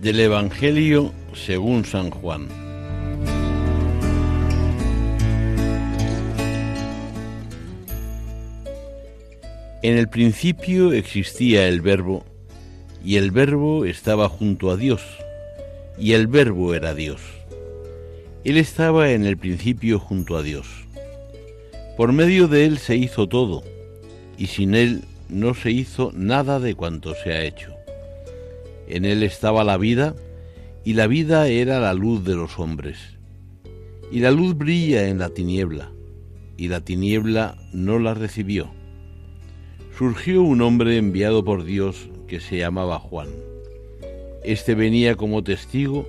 Del Evangelio según San Juan. En el principio existía el verbo, y el verbo estaba junto a Dios, y el verbo era Dios. Él estaba en el principio junto a Dios. Por medio de él se hizo todo, y sin él no se hizo nada de cuanto se ha hecho. En él estaba la vida, y la vida era la luz de los hombres. Y la luz brilla en la tiniebla, y la tiniebla no la recibió. Surgió un hombre enviado por Dios que se llamaba Juan. Este venía como testigo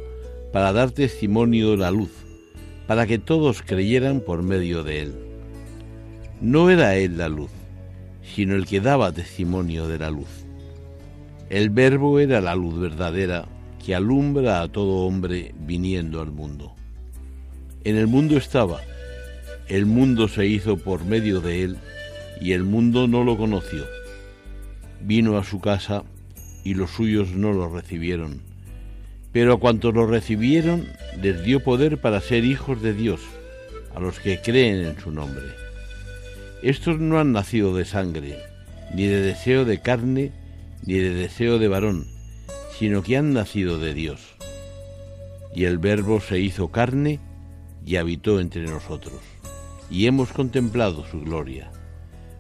para dar testimonio de la luz, para que todos creyeran por medio de él. No era él la luz, sino el que daba testimonio de la luz. El verbo era la luz verdadera que alumbra a todo hombre viniendo al mundo. En el mundo estaba, el mundo se hizo por medio de él y el mundo no lo conoció. Vino a su casa y los suyos no lo recibieron. Pero a cuantos lo recibieron les dio poder para ser hijos de Dios, a los que creen en su nombre. Estos no han nacido de sangre, ni de deseo de carne, ni de deseo de varón, sino que han nacido de Dios. Y el Verbo se hizo carne y habitó entre nosotros, y hemos contemplado su gloria,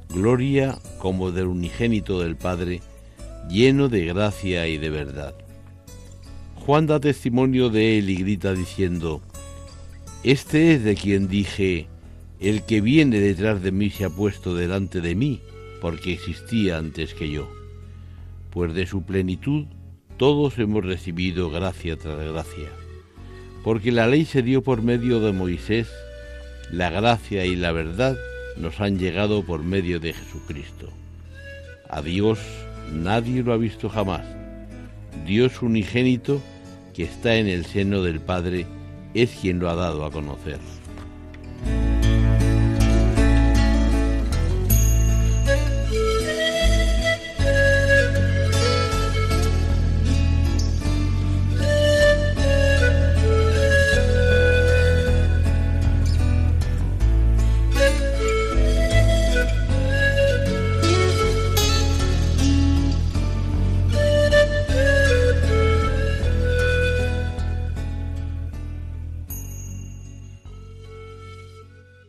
gloria como del unigénito del Padre, lleno de gracia y de verdad. Juan da testimonio de él y grita diciendo, Este es de quien dije, el que viene detrás de mí se ha puesto delante de mí, porque existía antes que yo pues de su plenitud todos hemos recibido gracia tras gracia. Porque la ley se dio por medio de Moisés, la gracia y la verdad nos han llegado por medio de Jesucristo. A Dios nadie lo ha visto jamás. Dios unigénito, que está en el seno del Padre, es quien lo ha dado a conocer.